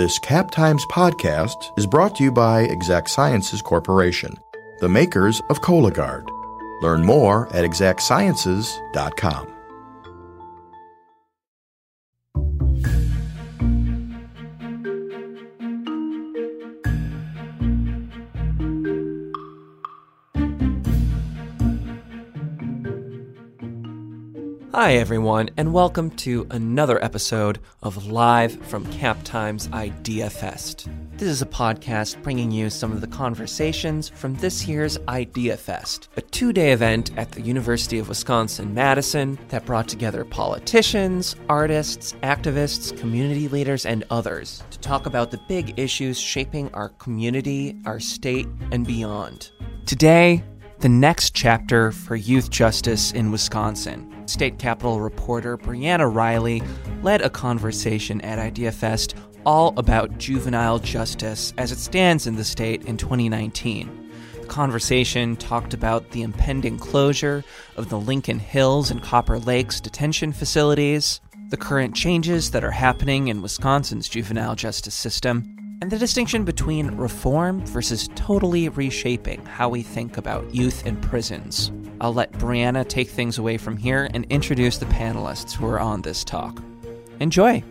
This Cap Times podcast is brought to you by Exact Sciences Corporation, the makers of Cologuard. Learn more at exactsciences.com. Hi, everyone, and welcome to another episode of Live from Cap Times Idea Fest. This is a podcast bringing you some of the conversations from this year's Idea Fest, a two day event at the University of Wisconsin Madison that brought together politicians, artists, activists, community leaders, and others to talk about the big issues shaping our community, our state, and beyond. Today, the next chapter for youth justice in Wisconsin. State Capitol reporter Briana Reilly led a conversation at IdeaFest all about juvenile justice as it stands in the state in 2019. The conversation talked about the impending closure of the Lincoln Hills and Copper Lakes detention facilities, the current changes that are happening in Wisconsin's juvenile justice system, and the distinction between reform versus totally reshaping how we think about youth in prisons. I'll let Briana take things away from here and introduce the panelists who are on this talk. Enjoy!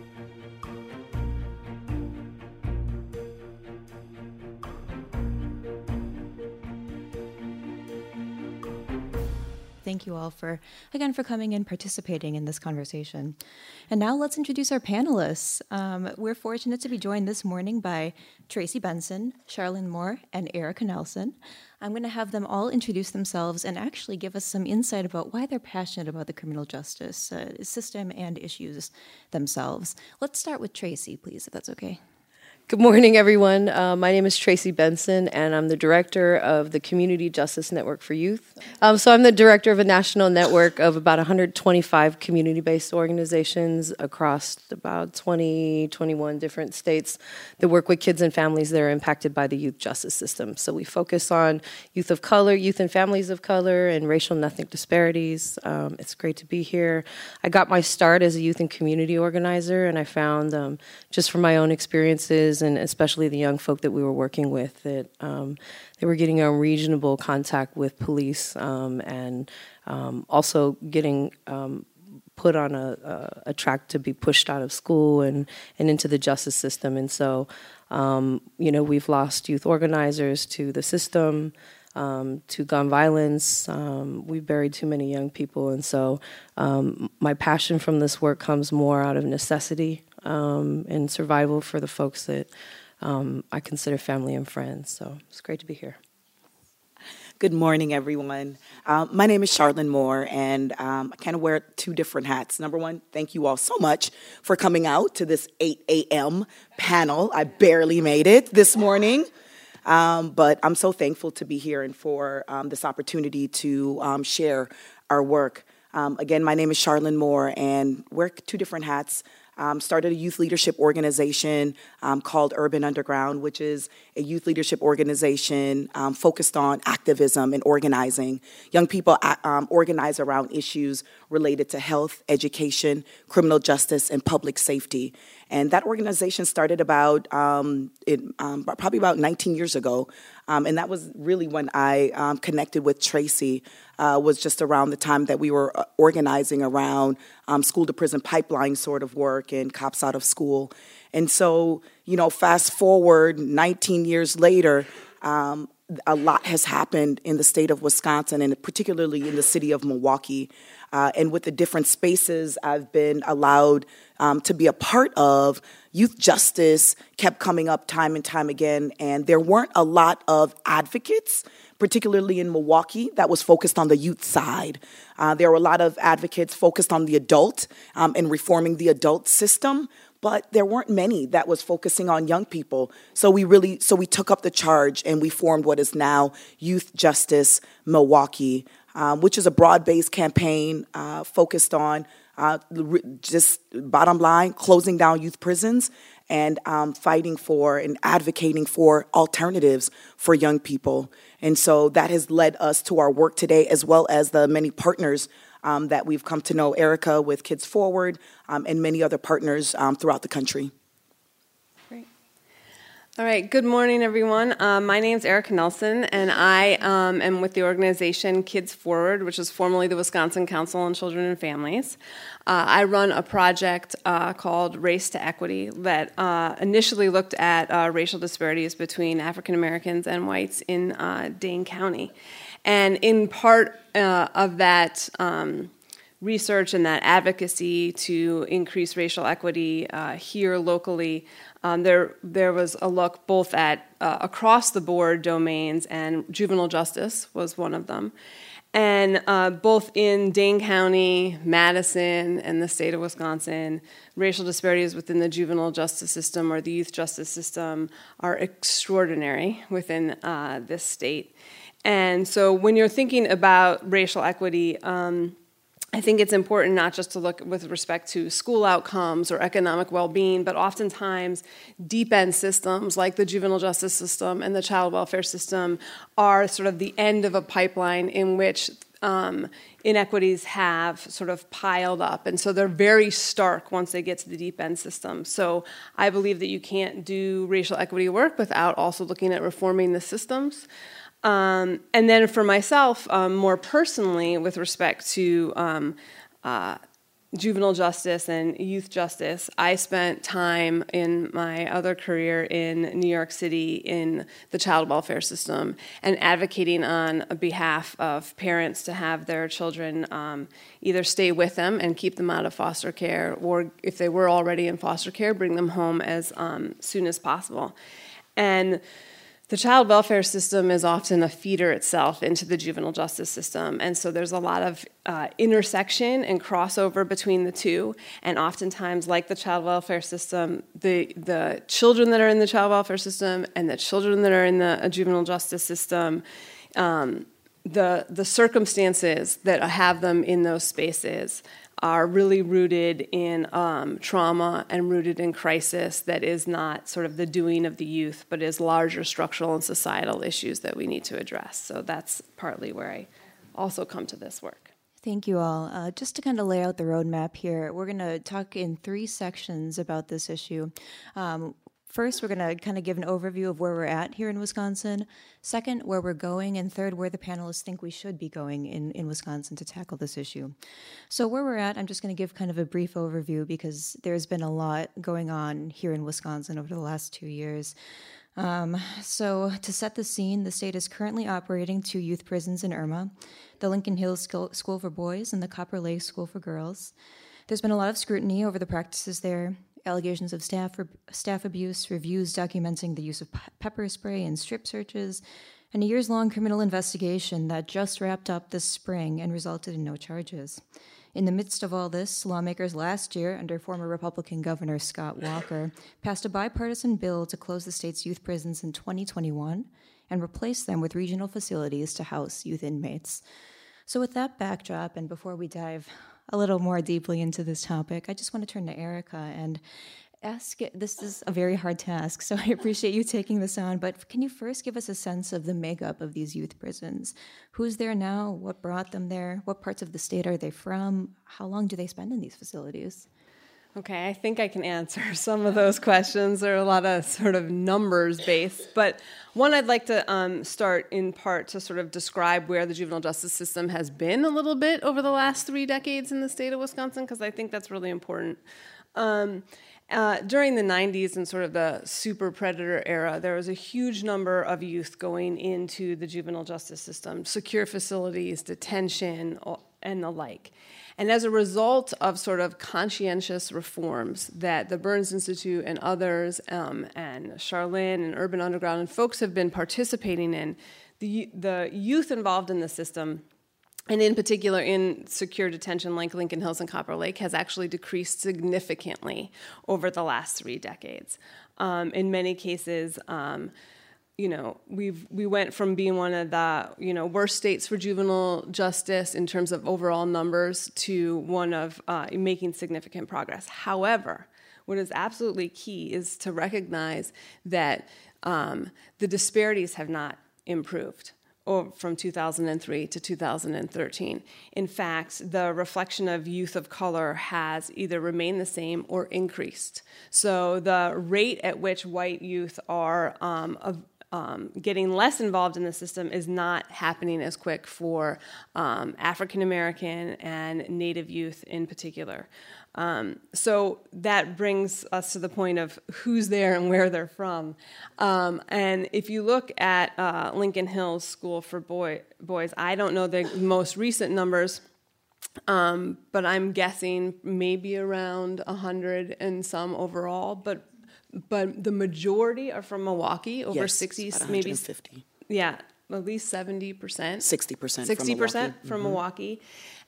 Thank you all for, again, for coming and participating in this conversation. And now let's introduce our panelists. Um, we're fortunate to be joined this morning by Tracy Benson, Charlene Moore, and Erica Nelson. I'm going to have them all introduce themselves and actually give us some insight about why they're passionate about the criminal justice uh, system and issues themselves. Let's start with Tracy, please, if that's okay. Good morning, everyone. Uh, my name is Tracy Benson, and I'm the director of the Community Justice Network for Youth. Um, so, I'm the director of a national network of about 125 community based organizations across about 20, 21 different states that work with kids and families that are impacted by the youth justice system. So, we focus on youth of color, youth and families of color, and racial and ethnic disparities. Um, it's great to be here. I got my start as a youth and community organizer, and I found um, just from my own experiences and especially the young folk that we were working with that um, they were getting unreasonable contact with police um, and um, also getting um, put on a, a, a, track to be pushed out of school and, and into the justice system. And so, um, you know, we've lost youth organizers to the system. Um, to gun violence. Um, we buried too many young people. And so um, my passion from this work comes more out of necessity um, and survival for the folks that um, I consider family and friends. So it's great to be here. Good morning, everyone. Um, my name is Charlene Moore, and um, I kind of wear two different hats. Number one, thank you all so much for coming out to this 8 a.m. panel. I barely made it this morning. Um, but I'm so thankful to be here and for um, this opportunity to um, share our work. Um, again, my name is Charlene Moore, and wear two different hats um, started a youth leadership organization um, called Urban Underground, which is a youth leadership organization um, focused on activism and organizing. Young people um, organize around issues related to health, education, criminal justice, and public safety. And that organization started about um, it, um, probably about 19 years ago. Um, and that was really when I um, connected with Tracy, uh, was just around the time that we were uh, organizing around um, school to prison pipeline sort of work and cops out of school. And so, you know, fast forward 19 years later, um, a lot has happened in the state of Wisconsin and particularly in the city of Milwaukee. Uh, and with the different spaces I've been allowed um, to be a part of, youth justice kept coming up time and time again. And there weren't a lot of advocates, particularly in Milwaukee, that was focused on the youth side. Uh, there were a lot of advocates focused on the adult um, and reforming the adult system but there weren't many that was focusing on young people so we really so we took up the charge and we formed what is now youth justice milwaukee um, which is a broad based campaign uh, focused on uh, just bottom line closing down youth prisons and um, fighting for and advocating for alternatives for young people. And so that has led us to our work today, as well as the many partners um, that we've come to know Erica with Kids Forward um, and many other partners um, throughout the country. Great. All right, good morning, everyone. Um, my name is Erica Nelson, and I um, am with the organization Kids Forward, which is formerly the Wisconsin Council on Children and Families. Uh, I run a project uh, called Race to Equity that uh, initially looked at uh, racial disparities between African Americans and whites in uh, Dane County. And in part uh, of that, um, research and that advocacy to increase racial equity uh, here locally, um, there there was a look both at uh, across the board domains and juvenile justice was one of them, and uh, both in Dane County, Madison, and the state of Wisconsin, racial disparities within the juvenile justice system or the youth justice system are extraordinary within uh, this state. And so, when you're thinking about racial equity, um, I think it's important not just to look with respect to school outcomes or economic well being, but oftentimes deep end systems like the juvenile justice system and the child welfare system are sort of the end of a pipeline in which um, inequities have sort of piled up. And so they're very stark once they get to the deep end system. So I believe that you can't do racial equity work without also looking at reforming the systems. Um, and then for myself, um, more personally, with respect to um, uh, juvenile justice and youth justice, I spent time in my other career in New York City in the child welfare system and advocating on behalf of parents to have their children um, either stay with them and keep them out of foster care, or if they were already in foster care, bring them home as um, soon as possible. And the child welfare system is often a feeder itself into the juvenile justice system, and so there's a lot of uh, intersection and crossover between the two. And oftentimes, like the child welfare system, the the children that are in the child welfare system and the children that are in the juvenile justice system. Um, the the circumstances that have them in those spaces are really rooted in um, trauma and rooted in crisis that is not sort of the doing of the youth, but is larger structural and societal issues that we need to address. So that's partly where I also come to this work. Thank you all. Uh, just to kind of lay out the roadmap here, we're going to talk in three sections about this issue. Um, First, we're going to kind of give an overview of where we're at here in Wisconsin. Second, where we're going. And third, where the panelists think we should be going in, in Wisconsin to tackle this issue. So, where we're at, I'm just going to give kind of a brief overview because there's been a lot going on here in Wisconsin over the last two years. Um, so, to set the scene, the state is currently operating two youth prisons in Irma the Lincoln Hills School for Boys and the Copper Lake School for Girls. There's been a lot of scrutiny over the practices there, allegations of staff, staff abuse, reviews documenting the use of pepper spray and strip searches, and a years long criminal investigation that just wrapped up this spring and resulted in no charges. In the midst of all this, lawmakers last year, under former Republican Governor Scott Walker, passed a bipartisan bill to close the state's youth prisons in 2021 and replace them with regional facilities to house youth inmates. So, with that backdrop, and before we dive a little more deeply into this topic, I just want to turn to Erica and ask this is a very hard task, so I appreciate you taking this on. But can you first give us a sense of the makeup of these youth prisons? Who's there now? What brought them there? What parts of the state are they from? How long do they spend in these facilities? Okay, I think I can answer some of those questions. There are a lot of sort of numbers based, but one I'd like to um, start in part to sort of describe where the juvenile justice system has been a little bit over the last three decades in the state of Wisconsin, because I think that's really important. Um, uh, during the 90s and sort of the super predator era, there was a huge number of youth going into the juvenile justice system, secure facilities, detention, and the like. And as a result of sort of conscientious reforms that the Burns Institute and others, um, and Charlene and Urban Underground and folks have been participating in, the, the youth involved in the system, and in particular in secure detention like Lincoln Hills and Copper Lake, has actually decreased significantly over the last three decades. Um, in many cases, um, you know, we've we went from being one of the you know worst states for juvenile justice in terms of overall numbers to one of uh, making significant progress. However, what is absolutely key is to recognize that um, the disparities have not improved from 2003 to 2013. In fact, the reflection of youth of color has either remained the same or increased. So the rate at which white youth are um, um, getting less involved in the system is not happening as quick for um, African American and Native youth in particular. Um, so that brings us to the point of who's there and where they're from. Um, and if you look at uh, Lincoln Hills School for Boy, Boys, I don't know the most recent numbers. Um, but I'm guessing maybe around 100 and some overall. But but the majority are from Milwaukee, over Yes, 60, about maybe 50. yeah, at least 70%. 60% 60% Milwaukee. from Milwaukee.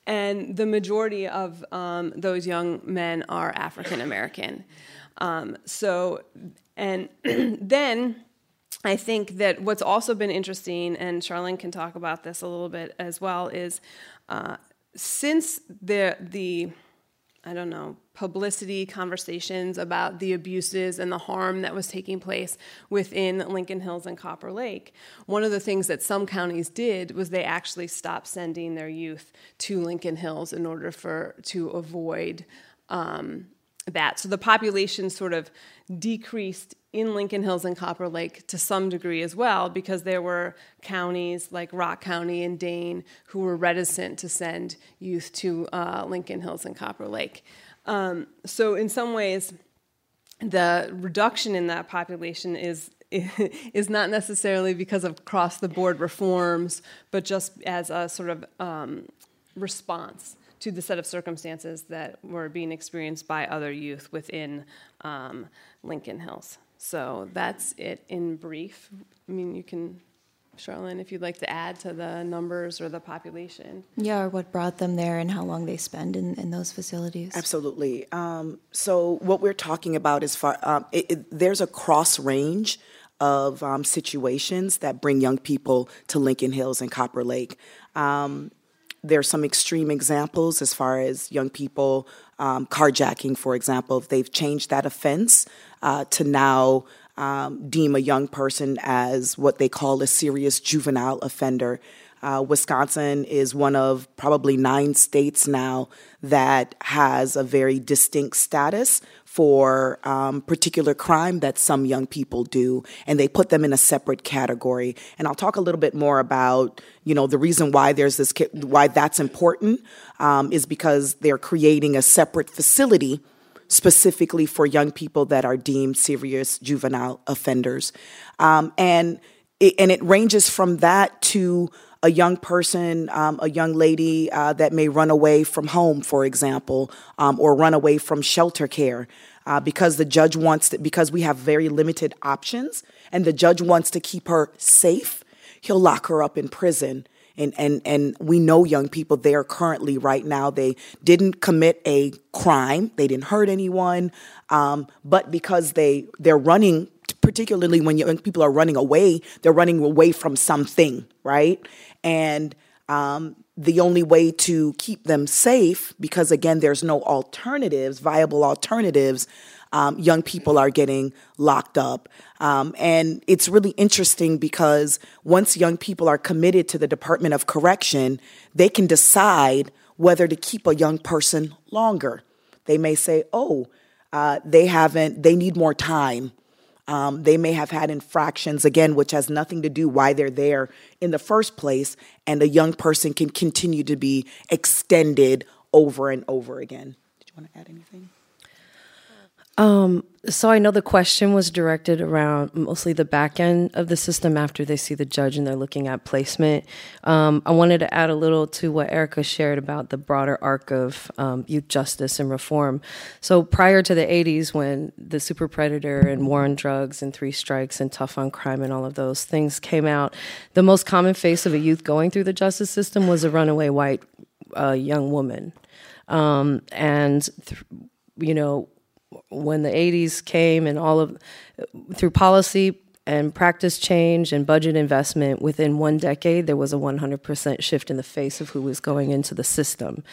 And the majority of um, those young men are African American. Um, so, and then I think that what's also been interesting, and Charlene can talk about this a little bit as well, is uh, since the the I don't know, publicity conversations about the abuses and the harm that was taking place within Lincoln Hills and Copper Lake. One of the things that some counties did was they actually stopped sending their youth to Lincoln Hills in order for to avoid um, that. So the population sort of decreased in Lincoln Hills and Copper Lake to some degree as well, because there were counties like Rock County and Dane who were reticent to send youth to uh, Lincoln Hills and Copper Lake. Um, so, in some ways, the reduction in that population is is not necessarily because of cross the board reforms, but just as a sort of um, response to the set of circumstances that were being experienced by other youth within um, Lincoln Hills. So that's it in brief. I mean, you can, Charlene, if you'd like to add to the numbers or the population. Yeah, or what brought them there and how long they spend in, in those facilities. Absolutely. Um, so what we're talking about is far, um, it, it, there's a cross range of um, situations that bring young people to Lincoln Hills and Copper Lake. Um, there's some extreme examples as far as young people um, carjacking, for example. They've changed that offense uh, to now um, deem a young person as what they call a serious juvenile offender. Uh, Wisconsin is one of probably nine states now that has a very distinct status for um, particular crime that some young people do, and they put them in a separate category. And I'll talk a little bit more about, you know, the reason why there's this, why that's important um, is because they're creating a separate facility specifically for young people that are deemed serious juvenile offenders, um, and it, and it ranges from that to a young person, um, a young lady uh, that may run away from home, for example, um, or run away from shelter care. Uh, because the judge wants to, because we have very limited options, and the judge wants to keep her safe, he'll lock her up in prison. And, and, and we know young people there currently right now, they didn't commit a crime, they didn't hurt anyone, um, but because they, they're running particularly when young people are running away, they're running away from something, right? And um, the only way to keep them safe, because again, there's no alternatives, viable alternatives, um, young people are getting locked up. Um, and it's really interesting because once young people are committed to the Department of Correction, they can decide whether to keep a young person longer. They may say, oh, uh, they haven't, they need more time um, they may have had infractions, again, which has nothing to do why they're there in the first place, and a young person can continue to be extended over and over again. Did you want to add anything? Um, so I know the question was directed around mostly the back end of the system after they see the judge and they're looking at placement. Um, I wanted to add a little to what Erica shared about the broader arc of um, youth justice and reform. So prior to the 80s, when the Super Predator and War on Drugs and Three Strikes and Tough on Crime and all of those things came out, the most common face of a youth going through the justice system was a runaway white uh, young woman. Um, and, th- you know, when the 80s came and all of through policy and practice change and budget investment within one decade there was a 100% shift in the face of who was going into the system.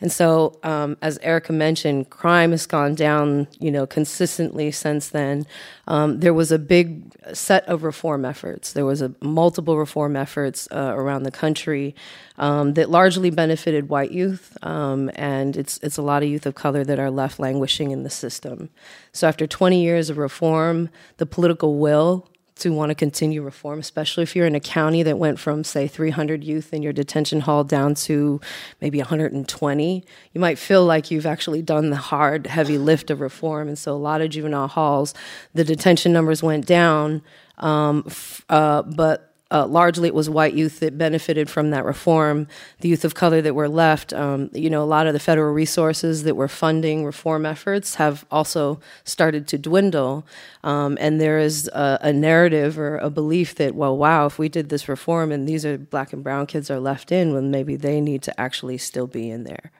And so um, as erica mentioned crime has gone down you know consistently since then. Um, there was a big set of reform efforts. There was a multiple reform efforts uh, around the country um, that largely benefited white youth um, and it's, it's a lot of youth of color that are left languishing in the system so after 20 years of reform the political will to want to continue reform, especially if you're in a county that went from, say, 300 youth in your detention hall down to maybe 120. You might feel like you've actually done the hard, heavy lift of reform. And so a lot of juvenile halls, the detention numbers went down, um, f- uh, but uh, largely it was white youth that benefited from that reform. The youth of color that were left, um, you know, a lot of the federal resources that were funding reform efforts have also started to dwindle. Um, and there is a, a, narrative or a belief that, well, wow, if we did this reform and these are black and brown kids are left in, well, maybe they need to actually still be in there.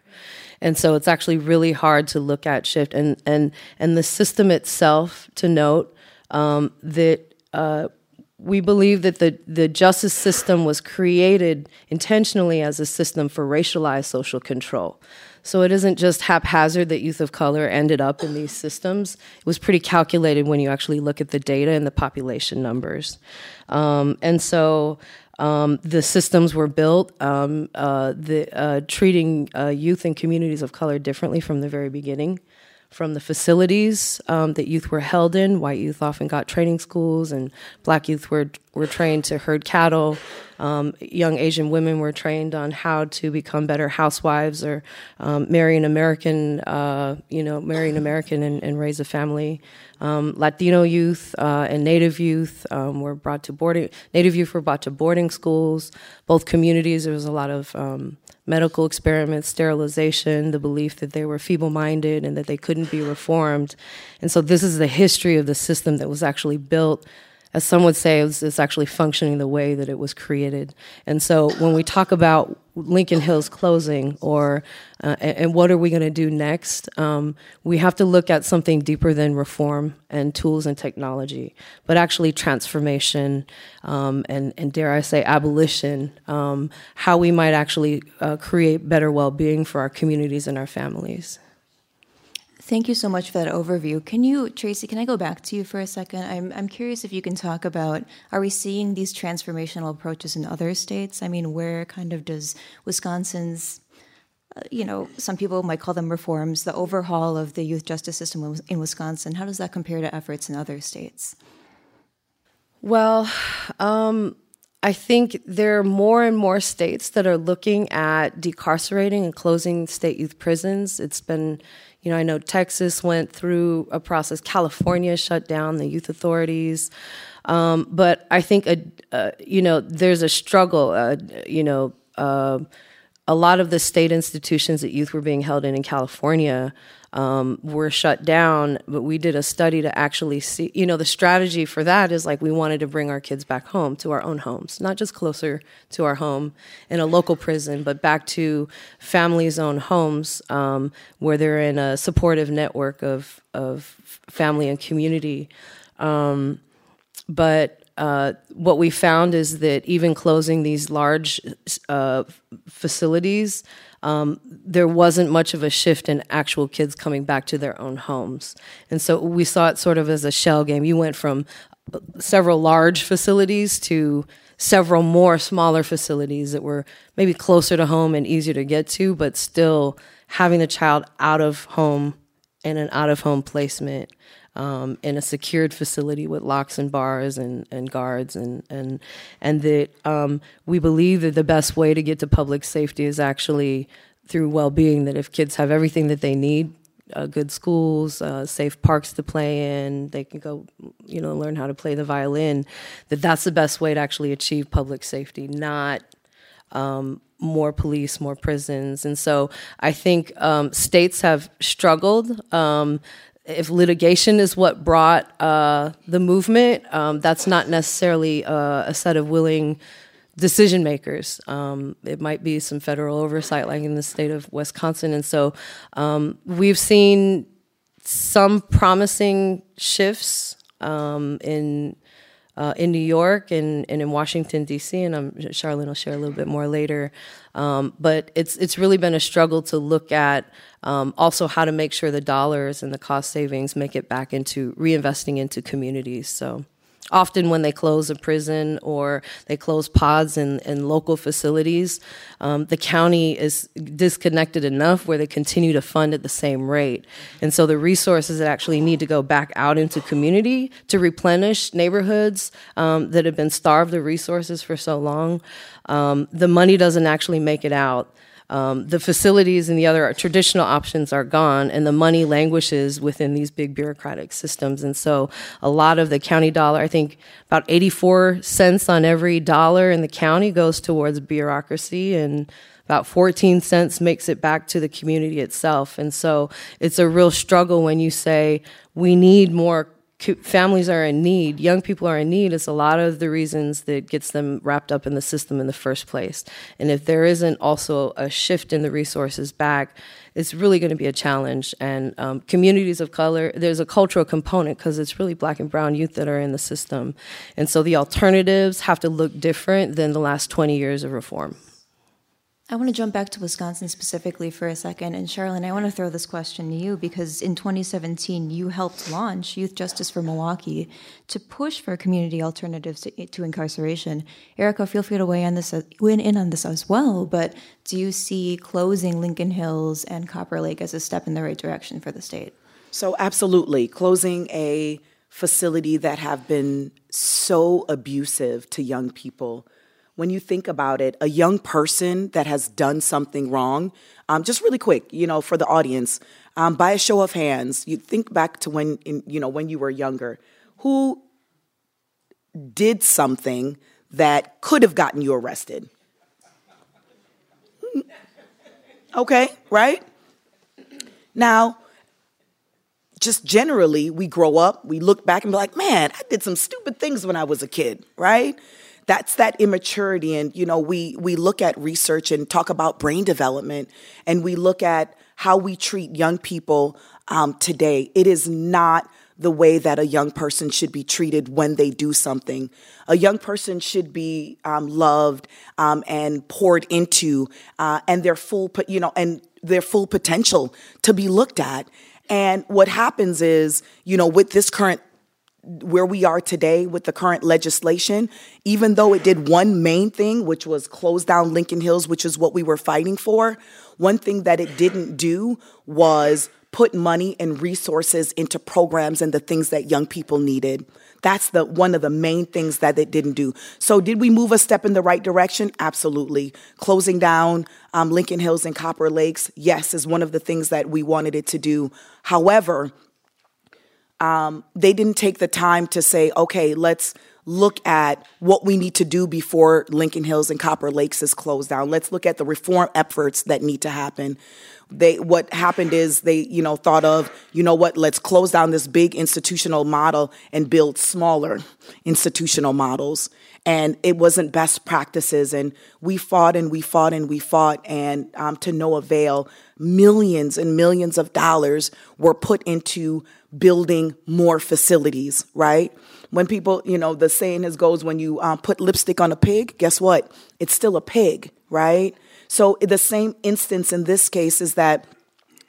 And so it's actually really hard to look at shift and and and the system itself to note um, that. Uh, we believe that the, the justice system was created intentionally as a system for racialized social control. So it isn't just haphazard that youth of color ended up in these systems. It was pretty calculated when you actually look at the data and the population numbers. Um, and so um, the systems were built, um, uh, the, uh, treating uh, youth and communities of color differently from the very beginning from the facilities um, that youth were held in. White youth often got training schools, and black youth were, were trained to herd cattle. Um, young Asian women were trained on how to become better housewives or um, marry an American, uh, you know, marry an American and, and raise a family. Um, Latino youth uh, and Native youth um, were brought to boarding. Native youth were brought to boarding schools. Both communities, there was a lot of um, medical experiments, sterilization, the belief that they were feeble minded and that they couldn't be reformed. And so, this is the history of the system that was actually built as some would say, it's, it's actually functioning the way that it was created. And so when we talk about Lincoln Hills closing or uh, and, what are we going to do next, um, we have to look at something deeper than reform and tools and technology, but actually transformation um, and, and dare I say abolition, um, how we might actually uh, create better well-being for our communities and our families. Thank you so much for that overview. Can you, Tracy, can I go back to you for a second? I'm, I'm curious if you can talk about are we seeing these transformational approaches in other states? I mean, where kind of does Wisconsin's, uh, you know, some people might call them reforms, the overhaul of the youth justice system in Wisconsin, how does that compare to efforts in other states? Well, um, I think there are more and more states that are looking at decarcerating and closing state youth prisons. It's been you know, I know Texas went through a process. California shut down the youth authorities. Um, but I think, a, uh, you know, there's a struggle. Uh, you know, uh, a lot of the state institutions that youth were being held in in California um, were shut down. But we did a study to actually see, you know, the strategy for that is like we wanted to bring our kids back home to our own homes, not just closer to our home in a local prison, but back to families' own homes um, where they're in a supportive network of, of family and community. Um, but uh, what we found is that even closing these large uh, facilities, um, there wasn't much of a shift in actual kids coming back to their own homes. And so we saw it sort of as a shell game. You went from several large facilities to several more smaller facilities that were maybe closer to home and easier to get to, but still having the child out of home in an out of home placement um, in a secured facility with locks and bars and, and guards and and and that um, we believe that the best way to get to public safety is actually through well-being that if kids have everything that they need uh, good schools, uh, safe parks to play in. They can go, you know, learn how to play the violin. That that's the best way to actually achieve public safety, not um, more police, more prisons. And so I think um, states have struggled. Um, if litigation is what brought uh, the movement, um, that's not necessarily uh, a set of willing decision makers. Um, it might be some federal oversight, like in the state of Wisconsin. And so um, we've seen some promising shifts um, in uh, in New York and, and in Washington D.C. And I'm Charlene will share a little bit more later. Um, but it's it's really been a struggle to look at um, also how to make sure the dollars and the cost savings make it back into reinvesting into communities. So often when they close a prison or they close pods in, local facilities, um, the county is disconnected enough where they continue to fund at the same rate. And so the resources that actually need to go back out into community to replenish neighborhoods um, that have been starved of resources for so long, um, the money doesn't actually make it out. Um, the facilities and the other traditional options are gone, and the money languishes within these big bureaucratic systems. And so, a lot of the county dollar, I think about 84 cents on every dollar in the county goes towards bureaucracy, and about 14 cents makes it back to the community itself. And so, it's a real struggle when you say, we need more families are in need, young people are in need, is a lot of the reasons that gets them wrapped up in the system in the first place. And if there isn't also a shift in the resources back, it's really going to be a challenge. And um, communities of color, there's a cultural component because it's really black and brown youth that are in the system. And so the alternatives have to look different than the last 20 years of reform. I want to jump back to Wisconsin specifically for a second. And Charlene, I want to throw this question to you because in 2017, you helped launch Youth Justice for Milwaukee to push for community alternatives to, to incarceration. Erica, feel free to weigh, this, weigh in on this as well. But do you see closing Lincoln Hills and Copper Lake as a step in the right direction for the state? So, absolutely. Closing a facility that have been so abusive to young people when you think about it, a young person that has done something wrong, um, just really quick, you know, for the audience, um, by a show of hands, you think back to when, in, you know, when you were younger, who did something that could have gotten you arrested? Okay, right? Now, just generally, we grow up, we look back and be like, man, I did some stupid things when I was a kid, right? That's that immaturity and you know we we look at research and talk about brain development and we look at how we treat young people um, today it is not the way that a young person should be treated when they do something. A young person should be um, loved um, and poured into, uh, and their full, you know, and their full potential to be looked at. And what happens is, you know, with this current where we are today with the current legislation, even though it did one main thing, which was close down Lincoln Hills, which is what we were fighting for, one thing that it didn't do was put money and resources into programs and the things that young people needed. That's the one of the main things that it didn't do. So, did we move a step in the right direction? Absolutely. Closing down um, Lincoln Hills and Copper Lakes, yes, is one of the things that we wanted it to do. However, um, they didn't take the time to say, okay, let's look at what we need to do before Lincoln Hills and Copper Lakes is closed down. Let's look at the reform efforts that need to happen. They what happened is they, you know, thought of, you know what, let's close down this big institutional model and build smaller institutional models. And it wasn't best practices. And we fought and we fought and we fought, and um, to no avail. Millions and millions of dollars were put into building more facilities, right? When people, you know, the saying is goes when you um, put lipstick on a pig, guess what? It's still a pig, right? So the same instance in this case is that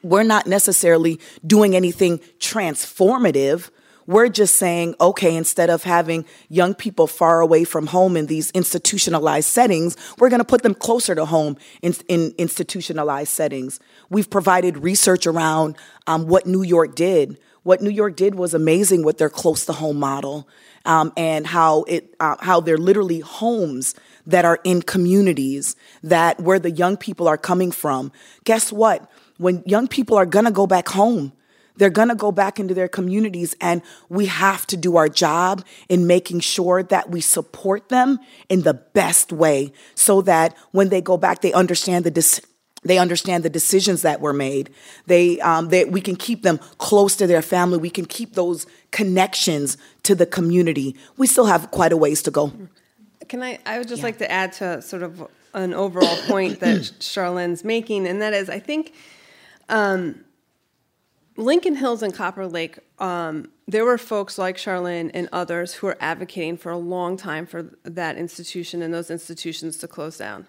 we're not necessarily doing anything transformative. We're just saying, okay, instead of having young people far away from home in these institutionalized settings, we're going to put them closer to home in, in, institutionalized settings. We've provided research around um, what New York did what New York did was amazing with their close to home model um, and how it uh, how they're literally homes that are in communities that where the young people are coming from. Guess what? When young people are gonna go back home, they're going to go back into their communities and we have to do our job in making sure that we support them in the best way so that when they go back they understand the dis- they understand the decisions that were made. They, um, they, we can keep them close to their family. We can keep those connections to the community. We still have quite a ways to go. Can I? I would just yeah. like to add to sort of an overall point that Charlene's making, and that is, I think um, Lincoln Hills and Copper Lake um, there were folks like Charlene and others who were advocating for a long time for that institution and those institutions to close down.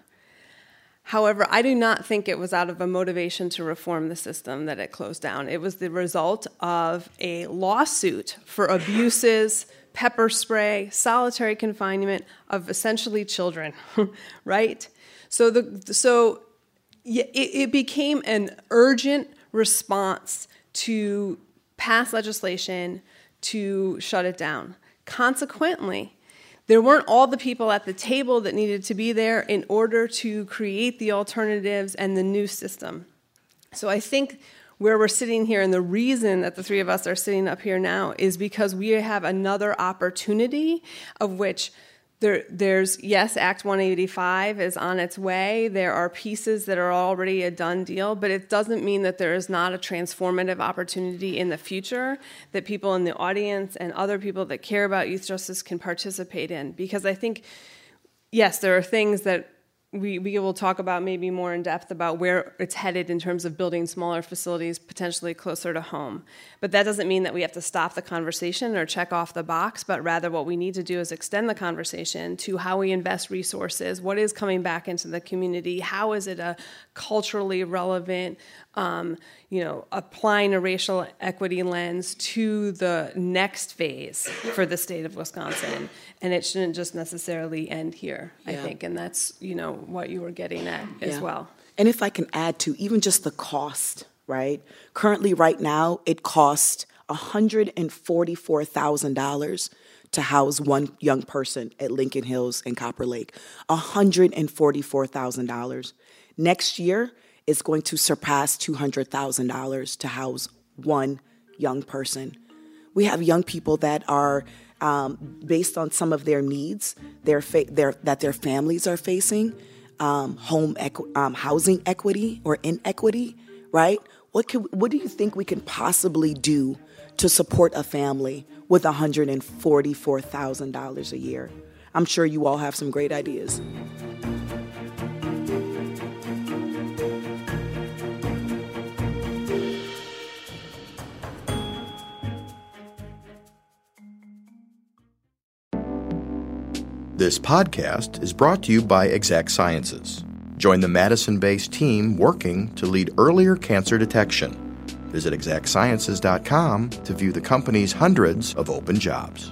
However, I do not think it was out of a motivation to reform the system that it closed down. It was the result of a lawsuit for abuses, pepper spray, solitary confinement of essentially children, right? So the so it, it became an urgent response to pass legislation to shut it down. Consequently, there weren't all the people at the table that needed to be there in order to create the alternatives and the new system. So I think where we're sitting here and the reason that the three of us are sitting up here now is because we have another opportunity of which there, there's yes, Act 185 is on its way. There are pieces that are already a done deal, but it doesn't mean that there is not a transformative opportunity in the future that people in the audience and other people that care about youth justice can participate in. Because I think, yes, there are things that we, we will talk about maybe more in depth about where it's headed in terms of building smaller facilities potentially closer to home. But that doesn't mean that we have to stop the conversation or check off the box, but rather what we need to do is extend the conversation to how we invest resources, what is coming back into the community, how is it a culturally relevant, um, you know, applying a racial equity lens to the next phase for the state of Wisconsin. And it shouldn't just necessarily end here, I think. And that's, you know, what you were getting at as Yeah. well. And if I can add to even just the cost, right? Currently, right now, it costs $144,000 to house one young person at Lincoln Hills and Copper Lake. $144,000. Next year, it's going to surpass $200,000 to house one young person. We have young people that are, um, based on some of their needs, their fa- their, that their families are facing, um, home equ- um, housing equity or inequity, right? What can, what do you think we can possibly do to support a family with $144,000 a year? I'm sure you all have some great ideas. This podcast is brought to you by Exact Sciences. Join the Madison based team working to lead earlier cancer detection. Visit exactsciences.com to view the company's hundreds of open jobs.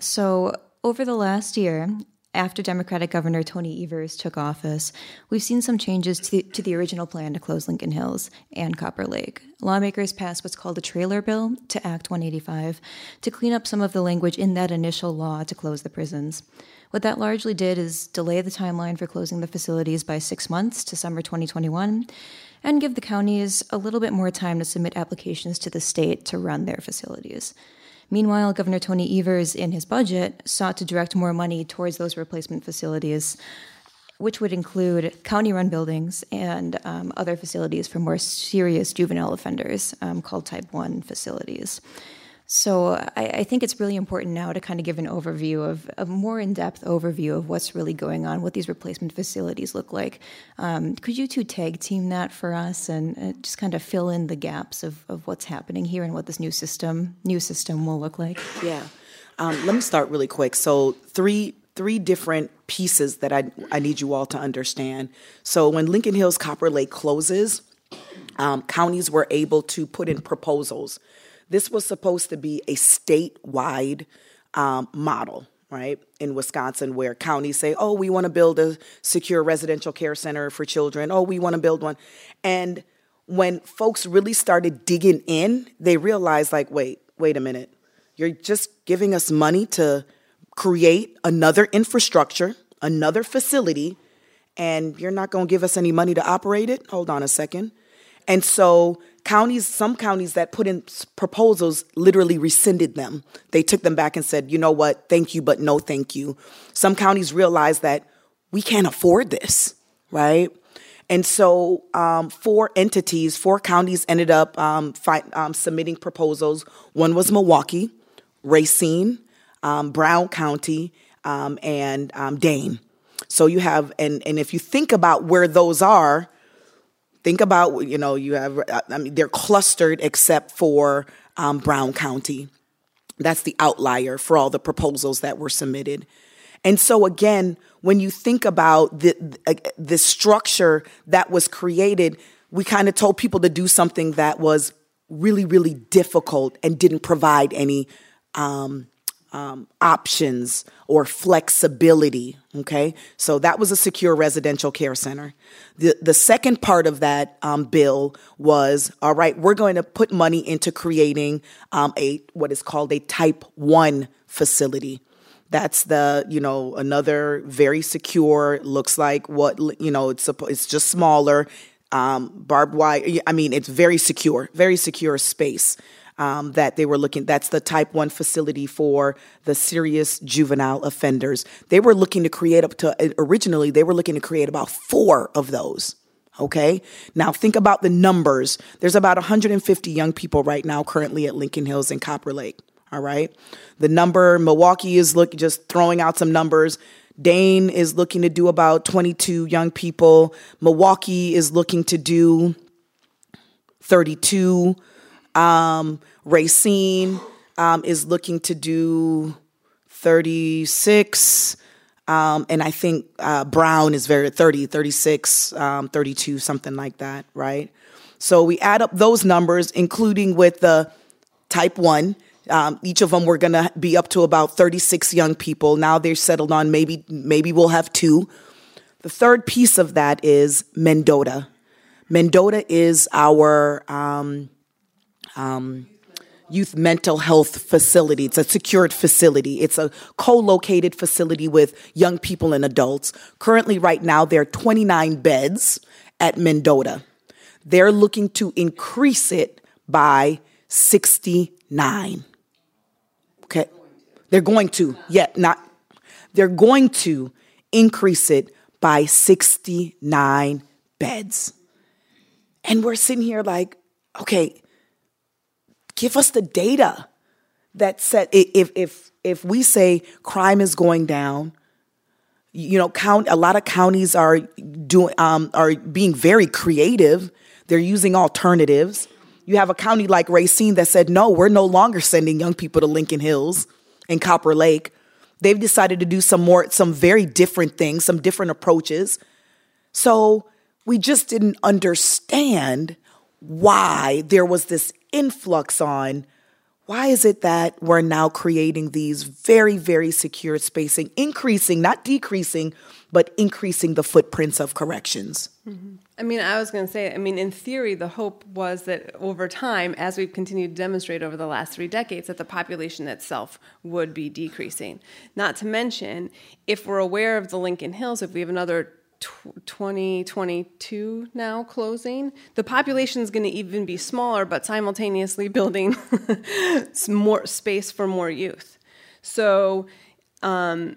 So, over the last year, after Democratic Governor Tony Evers took office, we've seen some changes to the, to the original plan to close Lincoln Hills and Copper Lake. Lawmakers passed what's called a trailer bill to Act 185 to clean up some of the language in that initial law to close the prisons. What that largely did is delay the timeline for closing the facilities by six months to summer 2021 and give the counties a little bit more time to submit applications to the state to run their facilities. Meanwhile, Governor Tony Evers, in his budget, sought to direct more money towards those replacement facilities, which would include county run buildings and um, other facilities for more serious juvenile offenders um, called Type 1 facilities. So I, I, think it's really important now to kind of give an overview of a more in-depth overview of what's really going on, what these replacement facilities look like. Um, could you two tag team that for us and uh, just kind of fill in the gaps of, of what's happening here and what this new system new system will look like? Yeah. Um, let me start really quick. So three three different pieces that I I need you all to understand. So when Lincoln Hills Copper Lake closes, um, counties were able to put in proposals. This was supposed to be a statewide um, model, right, in Wisconsin, where counties say, oh, we want to build a secure residential care center for children. Oh, we want to build one. And when folks really started digging in, they realized, like, wait, wait a minute. You're just giving us money to create another infrastructure, another facility, and you're not going to give us any money to operate it? Hold on a second. And so counties, some counties that put in proposals literally rescinded them. They took them back and said, you know what, thank you, but no thank you. Some counties realized that we can't afford this, right? And so um, four entities, four counties ended up um, fi- um, submitting proposals. One was Milwaukee, Racine, um, Brown County, um, and um, Dane. so you have, and and if you think about where those are, think about you know you have. I mean, they're clustered except for um, Brown County. That's the outlier for all the proposals that were submitted. And so again, when you think about the the structure that was created, we kind of told people to do something that was really really difficult and didn't provide any um, um, options or flexibility. Okay, so that was a secure residential care center. The the second part of that um, bill was all right. We're going to put money into creating um, a what is called a Type One facility. That's the you know another very secure. Looks like what you know. It's it's just smaller. Um, barbed wire. I mean, it's very secure, very secure space um, that they were looking. That's the type one facility for the serious juvenile offenders. They were looking to create up to originally they were looking to create about four of those. Okay. Now think about the numbers. There's about 150 young people right now currently at Lincoln Hills and Copper Lake. All right. The number Milwaukee is looking just throwing out some numbers. Dane is looking to do about 22 young people. Milwaukee is looking to do 32. Um, Racine um, is looking to do 36. Um, and I think uh, Brown is very 30, 36, um, 32, something like that, right? So we add up those numbers, including with the type one. Um, each of them were going to be up to about 36 young people. Now they're settled on maybe maybe we'll have two. The third piece of that is Mendota. Mendota is our um, um, youth mental health facility. It's a secured facility. It's a co-located facility with young people and adults. Currently, right now, there are 29 beds at Mendota. They're looking to increase it by 69. Okay. They're going to, yeah, not, they're going to increase it by 69 beds. And we're sitting here like, okay, give us the data that said if if if we say crime is going down, you know, count a lot of counties are doing um, are being very creative. They're using alternatives. You have a county like Racine that said, no, we're no longer sending young people to Lincoln Hills and Copper Lake. They've decided to do some more, some very different things, some different approaches. So we just didn't understand why there was this influx on why is it that we're now creating these very, very secure spacing, increasing, not decreasing, but increasing the footprints of corrections? Mm-hmm. I mean, I was going to say, I mean, in theory, the hope was that over time, as we've continued to demonstrate over the last three decades, that the population itself would be decreasing. Not to mention, if we're aware of the Lincoln Hills, if we have another 2022 now closing, the population is going to even be smaller, but simultaneously building more space for more youth. So um,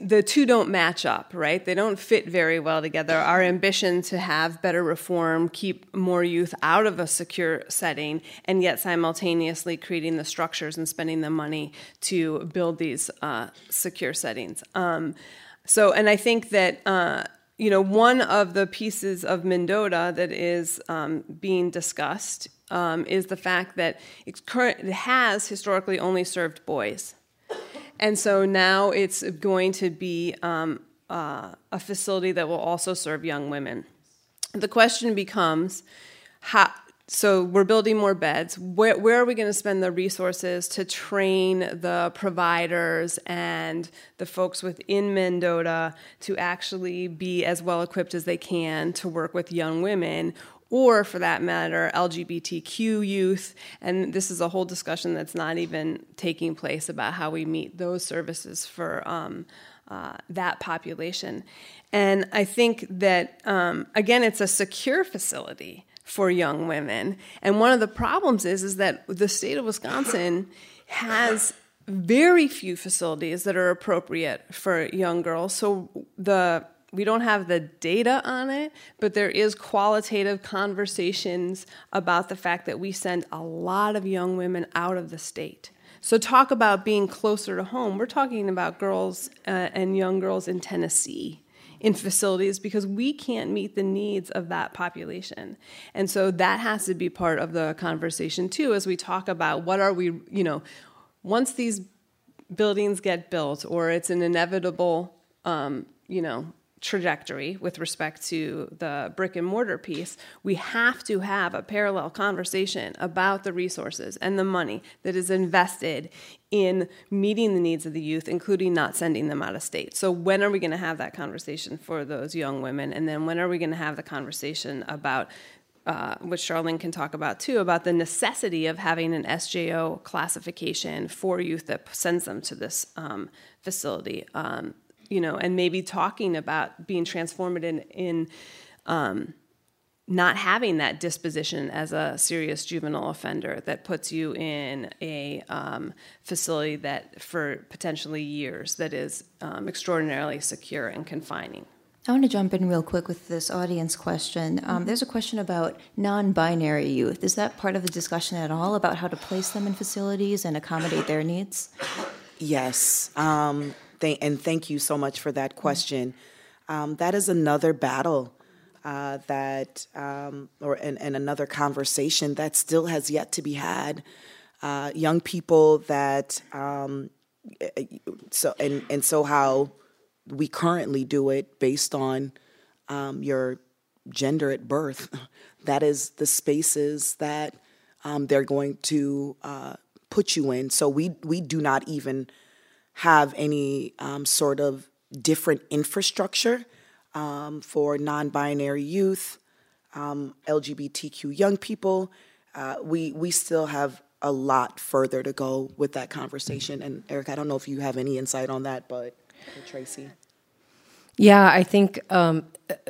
the two don't match up, right? They don't fit very well together. Our ambition to have better reform, keep more youth out of a secure setting, and yet simultaneously creating the structures and spending the money to build these uh, secure settings. Um, so, and I think that uh, you know, one of the pieces of Mendota that is um, being discussed um, is the fact that it has historically only served boys. And so now it's going to be um, uh, a facility that will also serve young women. The question becomes how, so we're building more beds. Where, where are we going to spend the resources to train the providers and the folks within Mendota to actually be as well equipped as they can to work with young women? Or, for that matter, LGBTQ youth. And this is a whole discussion that's not even taking place about how we meet those services for um, uh, that population. And I think that, um, again, it's a secure facility for young women. And one of the problems is is that the state of Wisconsin has very few facilities that are appropriate for young girls. So the we don't have the data on it, but there is qualitative conversations about the fact that we send a lot of young women out of the state. So, talk about being closer to home. We're talking about girls uh, and young girls in Tennessee in facilities because we can't meet the needs of that population. And so that has to be part of the conversation too as we talk about what are we, you know, once these buildings get built or it's an inevitable, um, you know, trajectory with respect to the brick and mortar piece, we have to have a parallel conversation about the resources and the money that is invested in meeting the needs of the youth, including not sending them out of state. So, when are we going to have that conversation for those young women? And then, when are we going to have the conversation about uh, which Charlene can talk about too, about the necessity of having an SJO classification for youth that sends them to this um, facility. Um, you know, and maybe talking about being transformative in, in um, not having that disposition as a serious juvenile offender that puts you in a um, facility that for potentially years that is um, extraordinarily secure and confining. I want to jump in real quick with this audience question. Um, mm-hmm. there's a question about non binary youth. Is that part of the discussion at all about how to place them in facilities and accommodate their needs? Yes. Um, Th- and thank you so much for that question. Um, that is another battle uh, that, um, or and, and, another conversation that still has yet to be had. Uh, young people that, um, eh, so and and so how we currently do it based on um, your gender at birth. That is the spaces that um, they're going to uh, put you in. So we we do not even have any um, sort of different infrastructure um, for non binary youth, um, LGBTQ young people. Uh, we, we still have a lot further to go with that conversation. And Eric, I don't know if you have any insight on that, but Tracy. Yeah, I think um,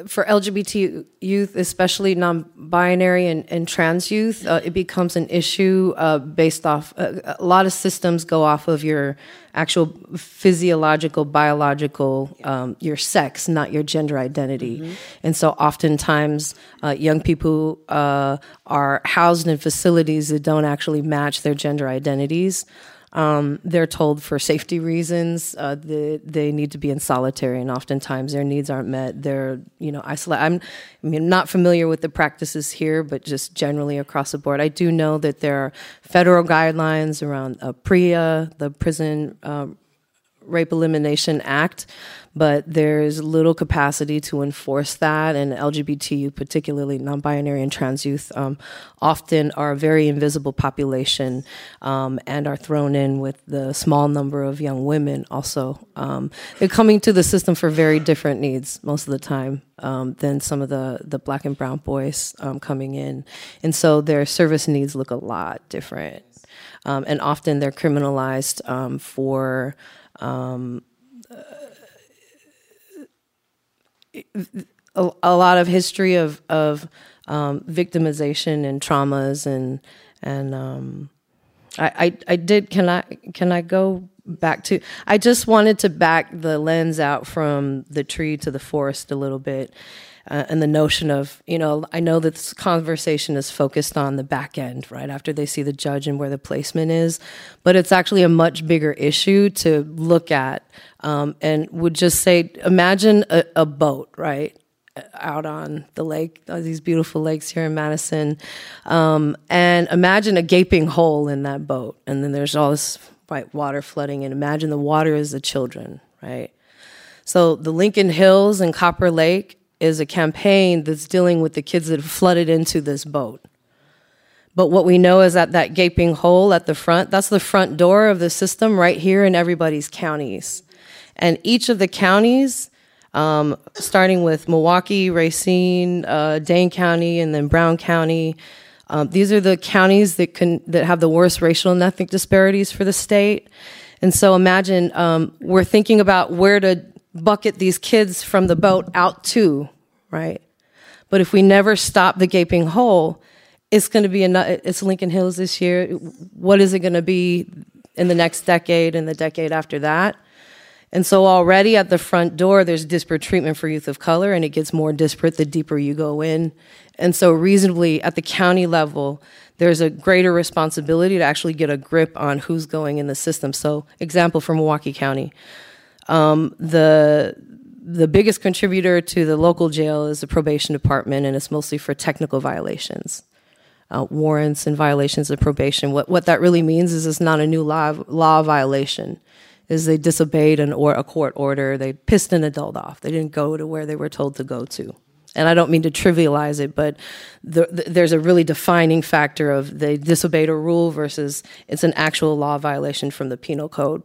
for LGBT youth, especially non-binary and, and trans youth, uh, it becomes an issue uh, based off uh, a lot of systems go off of your actual physiological, biological, um, your sex, not your gender identity. Mm-hmm. And so, oftentimes, uh, young people uh, are housed in facilities that don't actually match their gender identities. Um, they're told for safety reasons uh, they, they need to be in solitary, and oftentimes their needs aren't met. They're you know isolated. I'm I mean not familiar with the practices here, but just generally across the board, I do know that there are federal guidelines around uh, PREA, the Prison um, Rape Elimination Act, but there's little capacity to enforce that. And LGBT particularly non binary and trans youth, um, often are a very invisible population um, and are thrown in with the small number of young women also. Um, they're coming to the system for very different needs most of the time um, than some of the, the black and brown boys um, coming in. And so their service needs look a lot different. Um, and often they're criminalized for um, a, a, lot of history of of um, victimization and traumas and and um, I, I I did can I can I go back to I just wanted to back the lens out from the tree to the forest a little bit uh, and the notion of you know i know that this conversation is focused on the back end right after they see the judge and where the placement is but it's actually a much bigger issue to look at um, and would just say imagine a, a boat right out on the lake, these beautiful lakes here in Madison. Um, and imagine a gaping hole in that boat. And then there's all this white water flooding. And imagine the water is the children, right? So the Lincoln Hills and Copper Lake is a campaign that's dealing with the kids that have flooded into this boat. But what we know is that that gaping hole at the front, that's the front door of the system right here in everybody's counties. And each of the counties, um, starting with Milwaukee, Racine, uh, Dane County, and then Brown County, um, these are the counties that can that have the worst racial and ethnic disparities for the state. And so imagine um, we're thinking about where to bucket these kids from the boat out to, right? But if we never stop the gaping hole, it's going to be another, it's Lincoln Hills this year. What is it going to be in the next decade and the decade after that? And so already at the front door, there's disparate treatment for youth of color, and it gets more disparate the deeper you go in. And so, reasonably, at the county level, there's a greater responsibility to actually get a grip on who's going in the system. So, example for Milwaukee County um, the the biggest contributor to the local jail is the probation department, and it's mostly for technical violations. Uh, warrants and violations of probation. What what that really means is it's not a new law law violation. Is they disobeyed an or a court order. They pissed an adult off. They didn't go to where they were told to go to. And I don't mean to trivialize it, but the, the, there's a really defining factor of they disobeyed a rule versus it's an actual law violation from the penal code.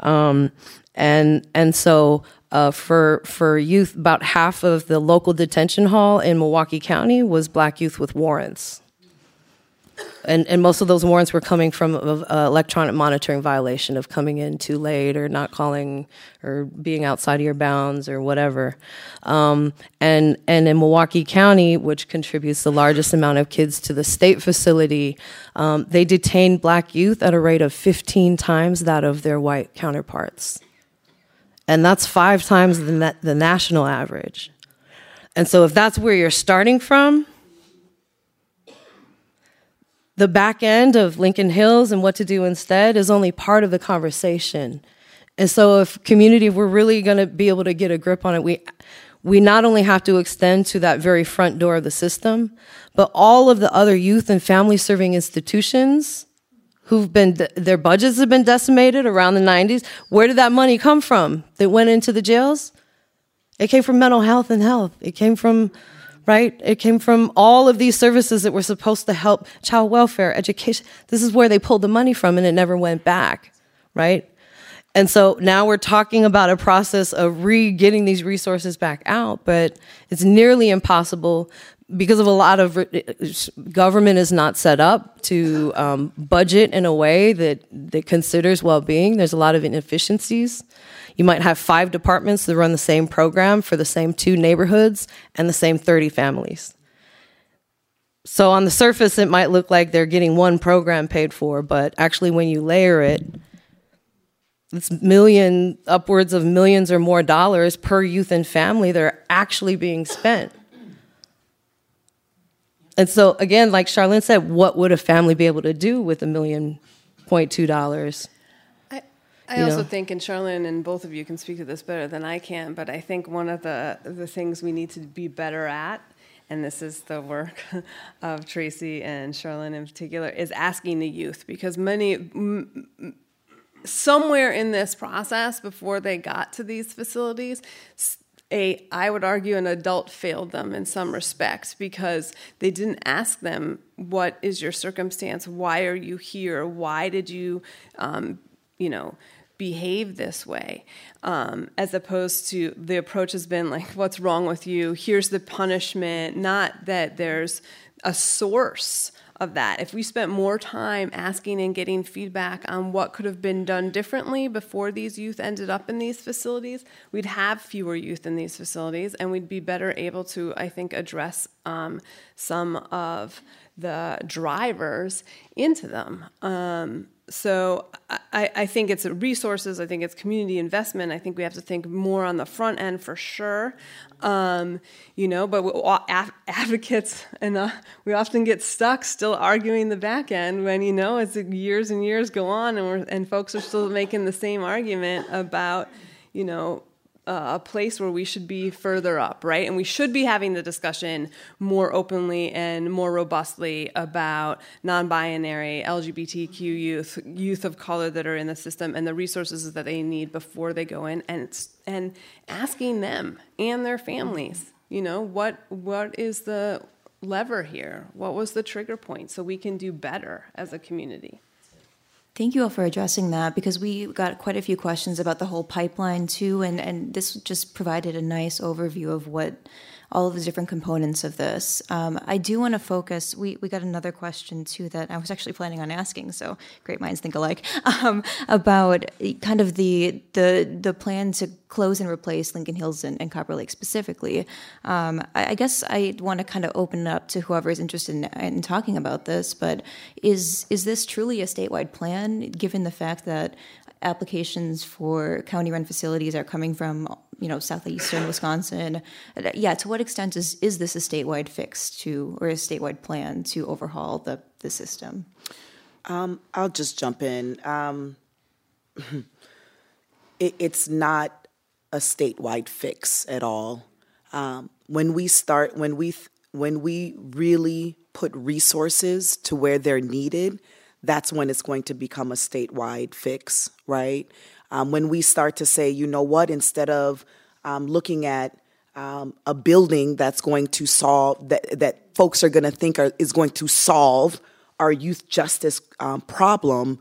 Um, and and so uh, for for youth, about half of the local detention hall in Milwaukee County was black youth with warrants. And, and most of those warrants were coming from uh, electronic monitoring violation of coming in too late or not calling or being outside of your bounds or whatever. Um, and and in Milwaukee County, which contributes the largest amount of kids to the state facility, um, they detain black youth at a rate of 15 times that of their white counterparts and that's five times the, na- the national average. And so, if that's where you're starting from, the back end of Lincoln Hills and what to do instead is only part of the conversation. And so, if community, if we're really going to be able to get a grip on it, we we not only have to extend to that very front door of the system, but all of the other youth and family serving institutions who've been their budgets have been decimated around the 90s where did that money come from? That went into the jails? It came from mental health and health. It came from right? It came from all of these services that were supposed to help child welfare education. This is where they pulled the money from and it never went back right? And so now we're talking about a process of re getting these resources back out, but it's nearly impossible because of a lot of government is not set up to um, budget in a way that, that considers well-being. There's a lot of inefficiencies. You might have five departments that run the same program for the same two neighborhoods and the same 30 families. So on the surface it might look like they're getting one program paid for but actually when you layer it it's million upwards of millions or more dollars per youth and family that are actually being spent and so again, like Charlene said, what would a family be able to do with a million point two dollars? I, I also know? think, and Charlene and both of you can speak to this better than I can, but I think one of the the things we need to be better at and this is the work of Tracy and Charlene in particular, is asking the youth because many, m- somewhere in this process before they got to these facilities, a i would argue an adult failed them in some respects because they didn't ask them what is your circumstance? Why are you here? Why did you um, you know behave this way? Um, as opposed to the approach has been like what's wrong with you? Here's the punishment. Not that there's a source of that. If we spent more time asking and getting feedback on what could have been done differently before these youth ended up in these facilities, we'd have fewer youth in these facilities and we'd be better able to, I think, address um, some of the drivers into them. Um, so I, I, think it's resources. I think it's community investment. I think we have to think more on the front end for sure. Um, you know, but we, advocates and uh, we often get stuck still arguing the back end when you know as years and years go on and and folks are still making the same argument about you know Uh, a place where we should be further up, right? And we should be having the discussion more openly and more robustly about non binary, LGBTQ youth, youth of color that are in the system, and the resources that they need before they go in, and, and asking them and their families, you know, what, what is the lever here? What was the trigger point so we can do better as a community? Thank you all for addressing that because we got quite a few questions about the whole pipeline too, and, and this just provided a nice overview of what all of the different components of this. Um, I do want to focus. We, we got another question too that I was actually planning on asking. So great minds think alike um, about kind of the the the plan to close and replace Lincoln Hills and, and Copper Lake specifically. Um, I, I, guess I want to kind of open it up to whoever is interested in, in talking about this. But is is this truly a statewide plan, given the fact that applications for county run facilities are coming from you know southeastern Wisconsin. Yeah, to what extent is is this a statewide fix to or a statewide plan to overhaul the the system? Um, I'll just jump in. Um, it, it's not a statewide fix at all. Um, when we start, when we when we really put resources to where they're needed, that's when it's going to become a statewide fix, right? Um, when we start to say, you know what, instead of um, looking at um, a building that's going to solve that that folks are going to think are, is going to solve our youth justice um, problem,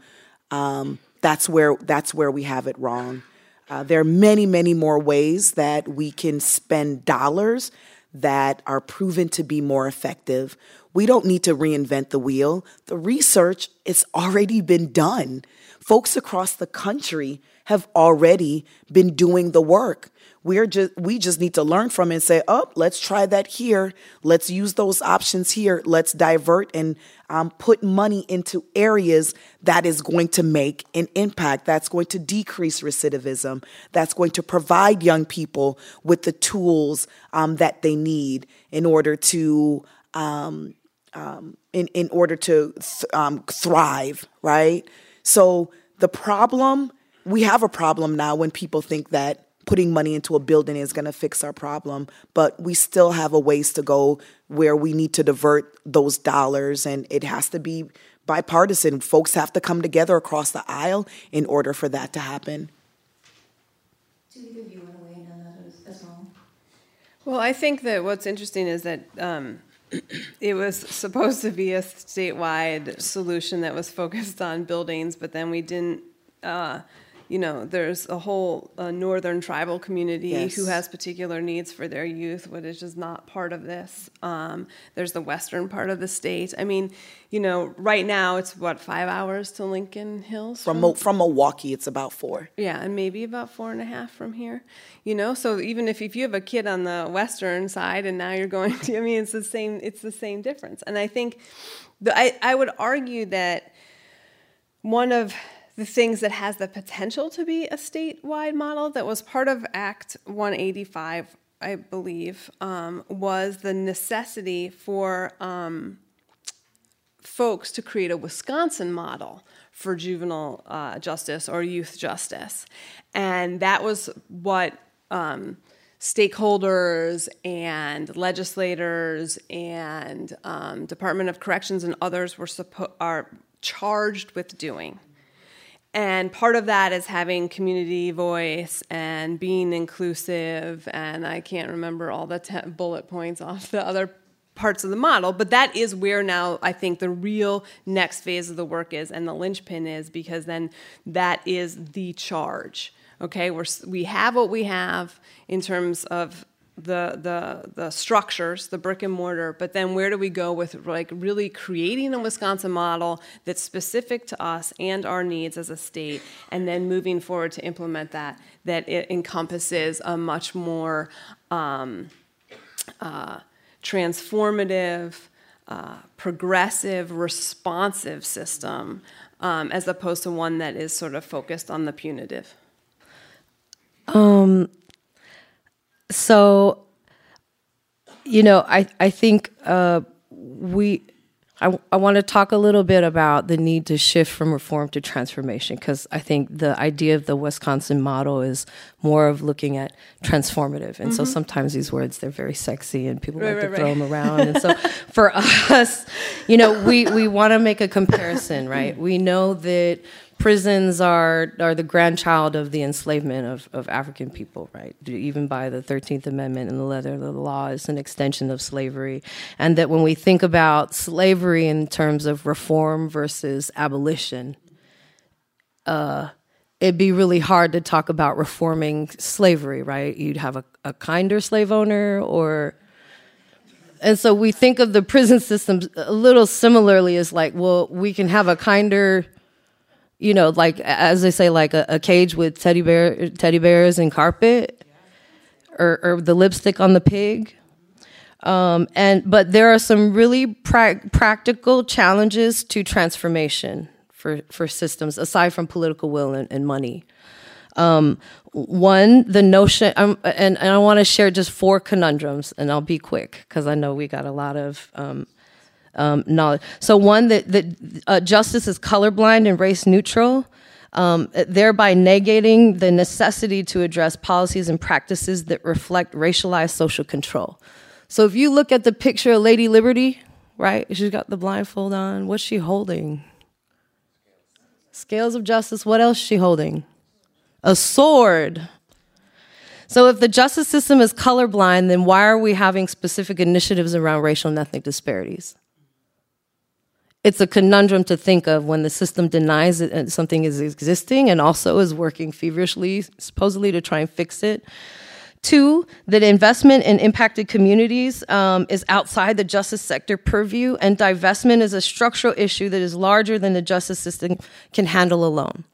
um, that's where that's where we have it wrong. Uh, there are many, many more ways that we can spend dollars that are proven to be more effective. We don't need to reinvent the wheel. The research it's already been done. Folks across the country have already been doing the work. We're just we just need to learn from it and say, oh, let's try that here. Let's use those options here. Let's divert and um, put money into areas that is going to make an impact. That's going to decrease recidivism. That's going to provide young people with the tools um, that they need in order to um, um in in order to th- um, thrive. Right. So the problem we have a problem now when people think that putting money into a building is going to fix our problem, but we still have a ways to go where we need to divert those dollars and it has to be bipartisan. Folks have to come together across the aisle in order for that to happen. Do either of you want to weigh in on that as well? Well, I think that what's interesting is that um, it was supposed to be a statewide solution that was focused on buildings, but then we didn't. Uh, you know, there's a whole uh, northern tribal community yes. who has particular needs for their youth, which is just not part of this. Um, there's the western part of the state. I mean, you know, right now it's what five hours to Lincoln Hills from from, from Milwaukee. It's about four. Yeah, and maybe about four and a half from here. You know, so even if, if you have a kid on the western side and now you're going to, I mean, it's the same. It's the same difference. And I think, the, I I would argue that one of the things that has the potential to be a statewide model that was part of Act 185, I believe, um, was the necessity for um, folks to create a Wisconsin model for juvenile uh, justice or youth justice. And that was what um, stakeholders and legislators and um, Department of Corrections and others were suppo- are charged with doing. And part of that is having community voice and being inclusive. And I can't remember all the te- bullet points off the other parts of the model, but that is where now I think the real next phase of the work is and the linchpin is because then that is the charge. Okay, we're, we have what we have in terms of the the the structures, the brick and mortar, but then where do we go with like really creating a Wisconsin model that's specific to us and our needs as a state, and then moving forward to implement that that it encompasses a much more um, uh, transformative, uh, progressive, responsive system, um, as opposed to one that is sort of focused on the punitive. Um, so you know i i think uh, we I, I want to talk a little bit about the need to shift from reform to transformation because I think the idea of the Wisconsin model is more of looking at transformative. And mm-hmm. so sometimes these words, they're very sexy and people right, like right, to throw them around. and so for us, you know, we, we want to make a comparison, right? We know that prisons are are the grandchild of the enslavement of, of African people, right? Even by the Thirteenth Amendment and the letter of the law is an extension of slavery, and that when we think about slavery in terms of reform versus abolition, uh, it'd be really hard to talk about reforming slavery, right? You'd have a, a kinder slave owner or and so we think of the prison system a little similarly as like, well, we can have a kinder you know, like as they say, like a, a cage with teddy bear, teddy bears and carpet, or, or the lipstick on the pig. Um, and but there are some really pra- practical challenges to transformation for for systems aside from political will and, and money. Um, one, the notion, um, and, and I want to share just four conundrums, and I'll be quick because I know we got a lot of um, um, knowledge. So one that that uh, justice is colorblind and race neutral. um, thereby negating the necessity to address policies and practices that reflect racialized social control. So if you look at the picture of Lady Liberty, right, she's got the blindfold on. What's she holding? Scales of justice. What else is she holding? A sword. So if the justice system is colorblind, then why are we having specific initiatives around racial and ethnic disparities? It's a conundrum to think of when the system denies that something is existing and also is working feverishly, supposedly, to try and fix it. Two, that investment in impacted communities um, is outside the justice sector purview, and divestment is a structural issue that is larger than the justice system can handle alone.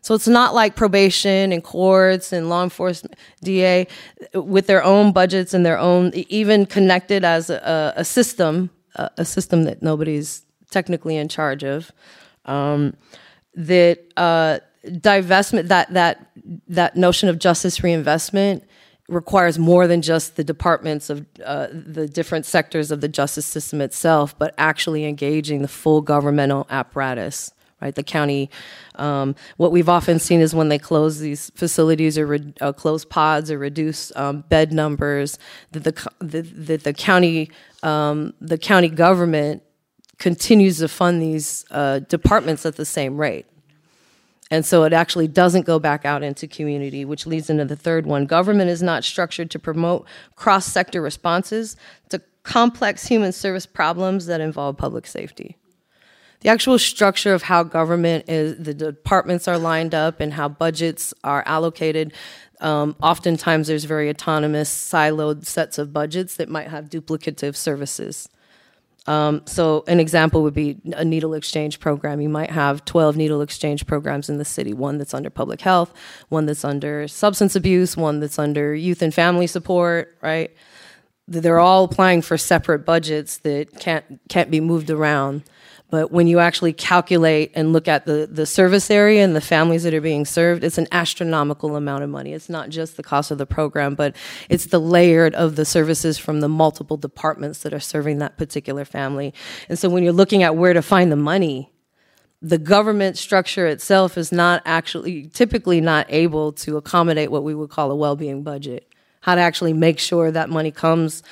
So it's not like probation and courts and law enforcement, DA, with their own budgets and their own, even connected as a, a system, a, a, system that nobody's technically in charge of. Um, that uh, divestment, that that that notion of justice reinvestment requires more than just the departments of uh, the different sectors of the justice system itself, but actually engaging the full governmental apparatus right? The county, um, what we've often seen is when they close these facilities or re- uh, close pods or reduce um, bed numbers, that the, the, the, the county, um, the county government continues to fund these uh, departments at the same rate. And so it actually doesn't go back out into community, which leads into the third one. Government is not structured to promote cross sector responses to complex human service problems that involve public safety the actual structure of how government is, the departments are lined up and how budgets are allocated. Um, oftentimes, there's very autonomous, siloed sets of budgets that might have duplicative services. Um, so, an example would be a needle exchange program. You might have 12 needle exchange programs in the city one that's under public health, one that's under substance abuse, one that's under youth and family support, right? They're all applying for separate budgets that can't, can't be moved around. But when you actually calculate and look at the, the service area and the families that are being served, it's an astronomical amount of money. It's not just the cost of the program, but it's the layered of the services from the multiple departments that are serving that particular family. And so when you're looking at where to find the money, the government structure itself is not actually typically not able to accommodate what we would call a well-being budget. How to actually make sure that money comes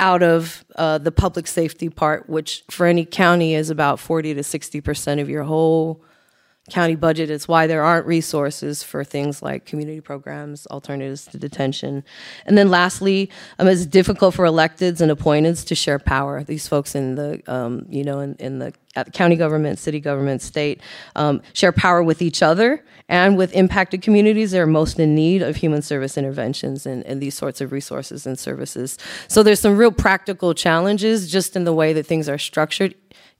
out of uh, the public safety part, which for any county is about 40 to 60% of your whole county budget. It's why there aren't resources for things like community programs, alternatives to detention. And then lastly, um, it's difficult for electeds and appointeds to share power. These folks in the, um, you know, in, in the county government, city government, state, um, share power with each other and with impacted communities that are most in need of human service interventions and, and these sorts of resources and services. So there's some real practical challenges just in the way that things are structured,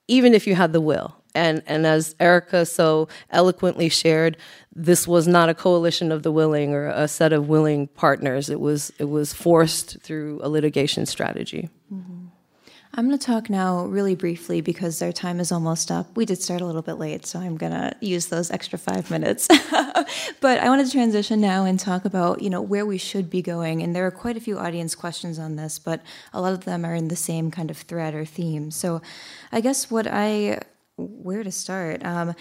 even if you had the will. And, and as Erica so eloquently shared, this was not a coalition of the willing or a set of willing partners. It was, it was forced through a litigation strategy. Mm-hmm. I'm going to talk now really briefly because our time is almost up. We did start a little bit late, so I'm going to use those extra five minutes. but I wanted to transition now and talk about you know where we should be going. And there are quite a few audience questions on this, but a lot of them are in the same kind of thread or theme. So I guess what I where to start? Um,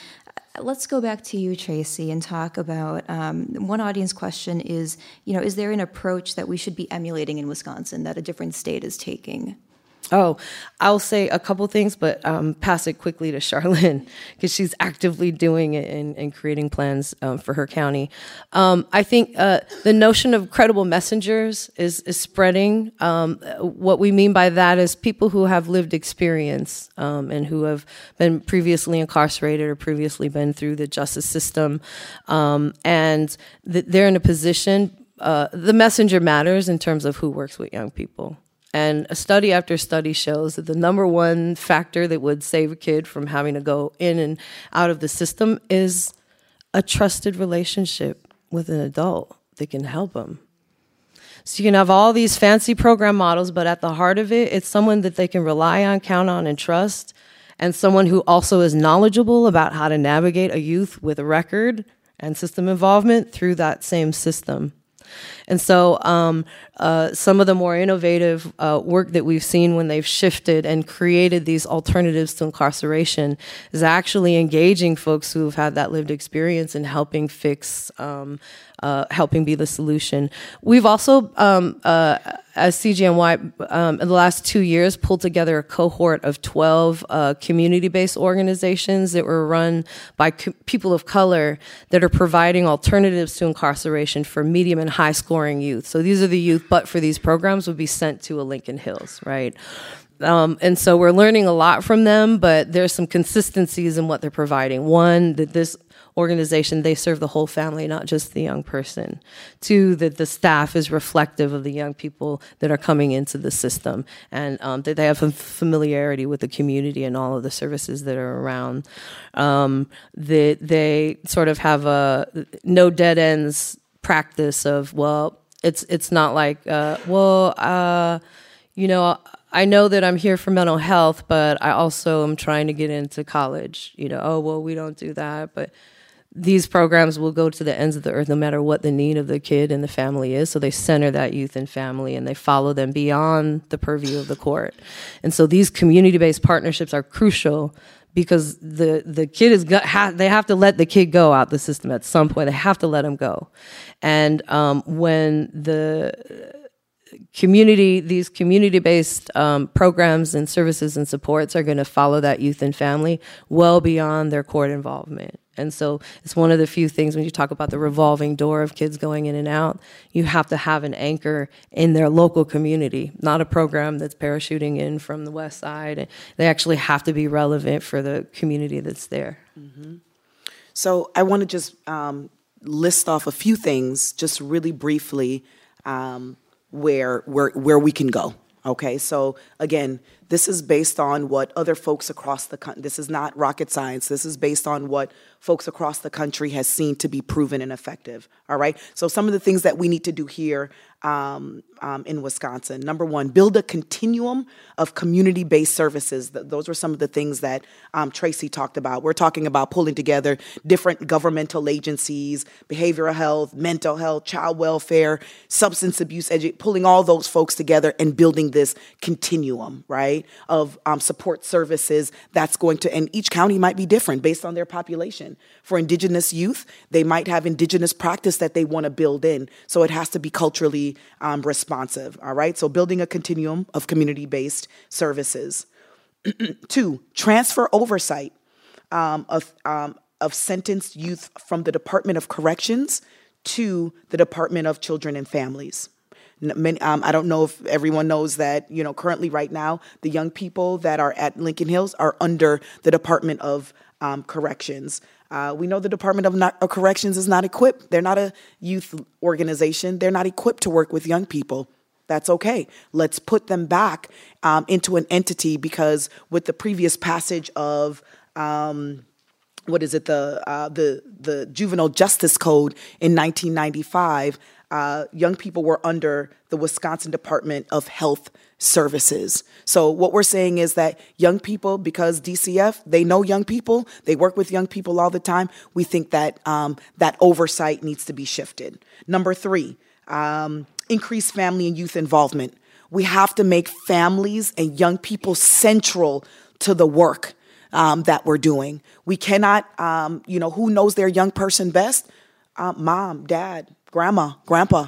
let's go back to you, Tracy, and talk about um, one audience question is, you know, is there an approach that we should be emulating in Wisconsin that a different state is taking? Oh, I'll say a couple things, but um, pass it quickly to Charlene because she's actively doing it and, and creating plans um, for her county. Um, I think uh, the notion of credible messengers is, is spreading. Um, what we mean by that is people who have lived experience um, and who have been previously incarcerated or previously been through the justice system, um, and th- they're in a position. Uh, the messenger matters in terms of who works with young people. And a study after study shows that the number one factor that would save a kid from having to go in and out of the system is a trusted relationship with an adult that can help them. So you can have all these fancy program models, but at the heart of it, it's someone that they can rely on, count on, and trust, and someone who also is knowledgeable about how to navigate a youth with a record and system involvement through that same system. And so, um, uh, some of the more innovative uh, work that we've seen when they've shifted and created these alternatives to incarceration is actually engaging folks who've had that lived experience and helping fix um, uh, helping be the solution. We've also, um, uh, as CGNY, um, in the last two years, pulled together a cohort of 12 uh, community based organizations that were run by co- people of color that are providing alternatives to incarceration for medium and high scoring youth. So these are the youth, but for these programs, would be sent to a Lincoln Hills, right? Um, and so we're learning a lot from them, but there's some consistencies in what they're providing. One, that this organization, they serve the whole family, not just the young person. Two, that the staff is reflective of the young people that are coming into the system and um, that they have a familiarity with the community and all of the services that are around. Um, that they sort of have a no dead ends practice of, well, it's, it's not like, uh, well, uh, you know, I know that I'm here for mental health, but I also am trying to get into college. You know, oh, well, we don't do that. But these programs will go to the ends of the earth no matter what the need of the kid and the family is. So they center that youth and family and they follow them beyond the purview of the court. And so these community based partnerships are crucial because the, the kid is, ha- they have to let the kid go out the system at some point. They have to let him go. And um, when the, community these community based um, programs and services and supports are going to follow that youth and family well beyond their court involvement and so it's one of the few things when you talk about the revolving door of kids going in and out, you have to have an anchor in their local community, not a program that's parachuting in from the west side. They actually have to be relevant for the community that's there. Mm-hmm. So I want to just um, list off a few things, just really briefly, um, where, where, where we can go. Okay, so again, this is based on what other folks across the country, this is not rocket science. This is based on what folks across the country has seen to be proven and effective. All right. So some of the things that we need to do here um, um, in Wisconsin. Number one, build a continuum of community based services. Those were some of the things that um, Tracy talked about. We're talking about pulling together different governmental agencies, behavioral health, mental health, child welfare, substance abuse, edu- pulling all those folks together and building this continuum, right, of um, support services that's going to, and each county might be different based on their population. For Indigenous youth, they might have Indigenous practice that they want to build in. So it has to be culturally um, responsive. All right. So building a continuum of community based services. Two, transfer oversight um, of, um, of sentenced youth from the Department of Corrections to the Department of Children and Families. Many, um, I don't know if everyone knows that, you know, currently right now, the young people that are at Lincoln Hills are under the Department of um, Corrections. Uh, we know the Department of, not, of Corrections is not equipped. They're not a youth organization. They're not equipped to work with young people. That's okay. Let's put them back um, into an entity because with the previous passage of um, what is it the uh, the the Juvenile Justice Code in 1995, uh, young people were under the Wisconsin Department of Health services. So what we're saying is that young people, because DCF, they know young people, they work with young people all the time. We think that um, that oversight needs to be shifted. Number three, um, increase family and youth involvement. We have to make families and young people central to the work um, that we're doing. We cannot, um, you know, who knows their young person best? Uh, mom, dad, grandma, grandpa,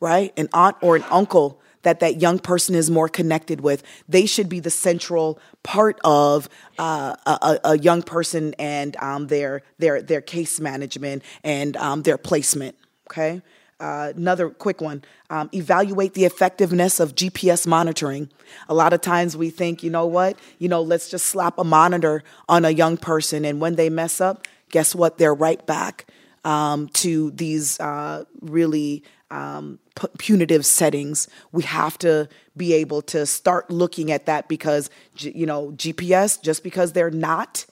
right? An aunt or an uncle that that young person is more connected with. They should be the central part of uh, a, a, young person and um, their their their case management and um, their placement. Okay. Uh, another quick one um, evaluate the effectiveness of GPS monitoring. A lot of times we think, you know what, you know, let's just slap a monitor on a young person, and when they mess up, guess what? They're right back um, to these uh, really um, punitive settings. We have to be able to start looking at that because, you know, GPS, just because they're not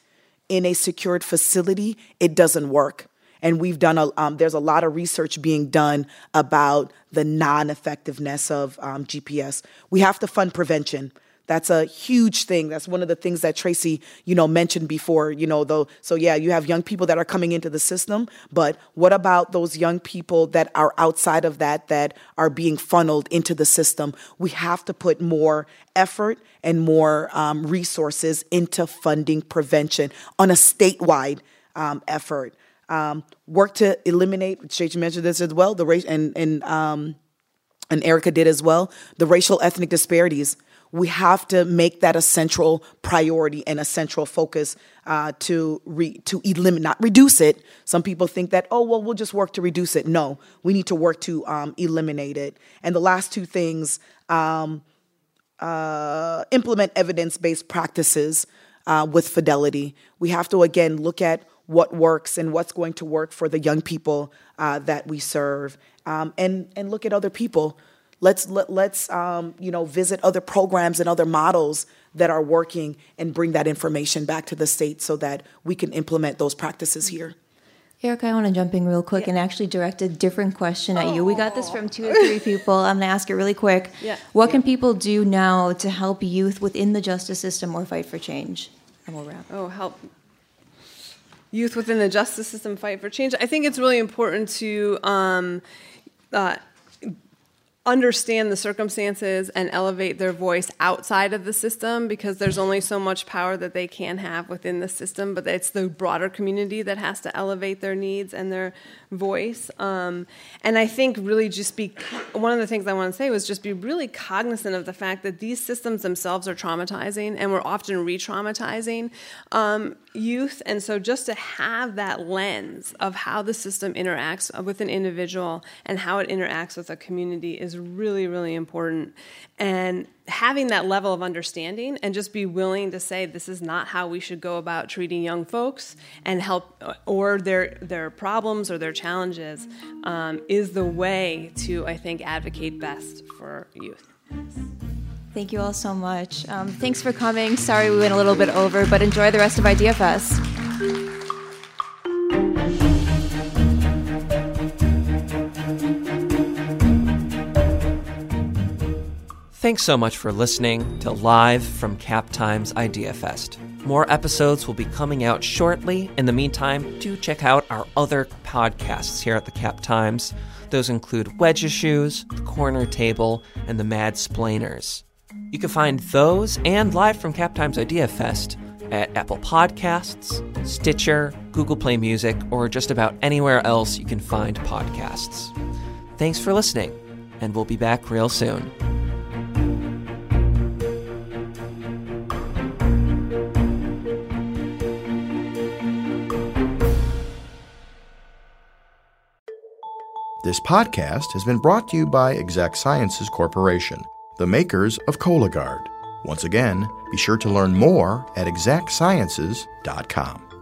in a secured facility, it doesn't work. And we've done a, um, there's a lot of research being done about the non effectiveness of um, GPS. We have to fund prevention. That's a huge thing. That's one of the things that Tracy, you know, mentioned before, you know, though. So yeah, you have young people that are coming into the system, but what about those young people that are outside of that that are being funneled into the system? We have to put more effort and more um, resources into funding prevention on a statewide um, effort. Um, work to eliminate. Tracy mentioned this as well. The race and and um, and Erica did as well. The racial ethnic disparities we have to make that a central priority and a central focus uh, to re- to eliminate, not reduce it. Some people think that oh well we'll just work to reduce it. No, we need to work to um, eliminate it. And the last two things: um, uh, implement evidence based practices uh, with fidelity. We have to again look at what works and what's going to work for the young people uh, that we serve, um, and and look at other people Let's let, let's um, you know visit other programs and other models that are working and bring that information back to the state so that we can implement those practices here. Erica, I want to jump in real quick yeah. and actually direct a different question at you. We got this from two or three people. I'm going to ask it really quick. Yeah. What yeah. can people do now to help youth within the justice system or fight for change? And we'll wrap. Oh, help youth within the justice system fight for change. I think it's really important to um, uh, understand the circumstances and elevate their voice outside of the system because there's only so much power that they can have within the system, but it's the broader community that has to elevate their needs and their voice. Um, and I think really just be one of the things I want to say was just be really cognizant of the fact that these systems themselves are traumatizing and we're often re traumatizing um, youth. And so just to have that lens of how the system interacts with an individual and how it interacts with a community is really, really important. And having that level of understanding and just be willing to say this is not how we should go about treating young folks and help or their their problems or their challenges um, is the way to I think advocate best for youth. Thank you all so much. Um, thanks for coming. Sorry we went a little bit over, but enjoy the rest of IdeaFest. Thanks so much for listening to Live from Cap Times Idea Fest. More episodes will be coming out shortly. In the meantime, do check out our other podcasts here at the Cap Times. Those include Wedge Issues, The Corner Table, and The Mad Splainers. You can find those and Live from Cap Times Idea Fest at Apple Podcasts, Stitcher, Google Play Music, or just about anywhere else you can find podcasts. Thanks for listening, and we'll be back real soon. This podcast has been brought to you by Exact Sciences Corporation, the makers of Cologuard. Once again, be sure to learn more at exactsciences.com.